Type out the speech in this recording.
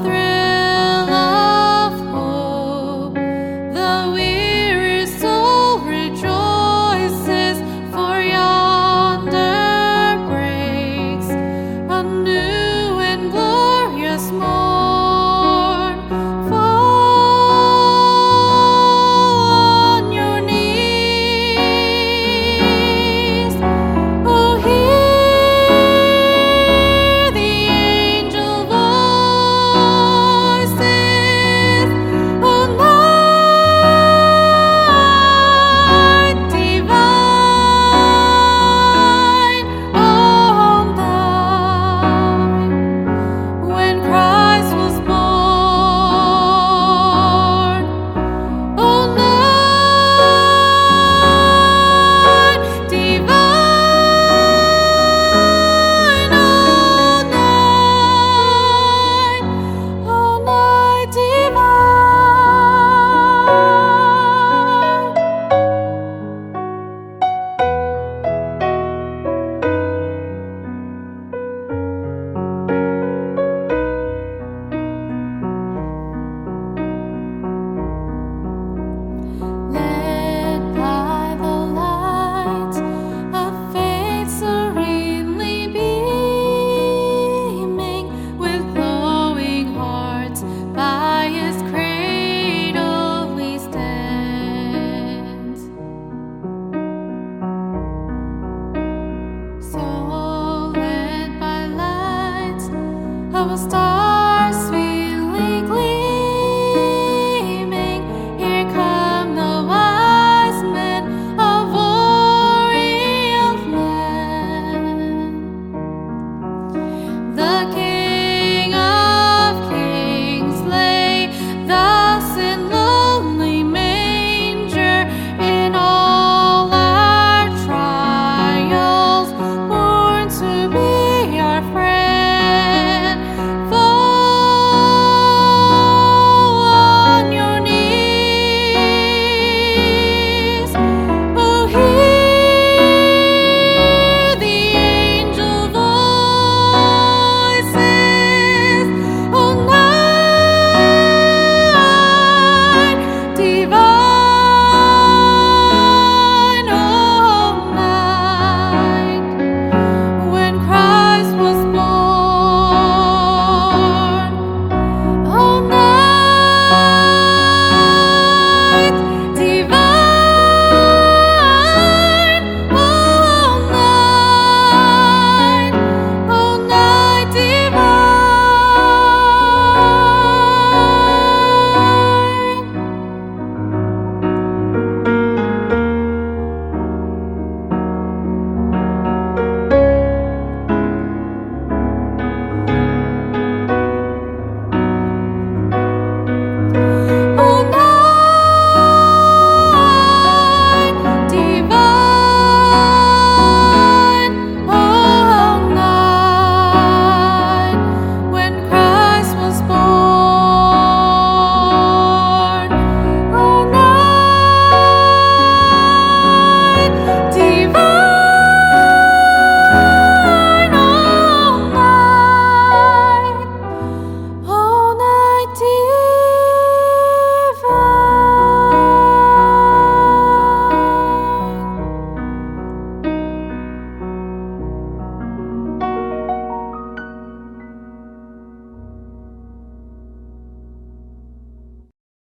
through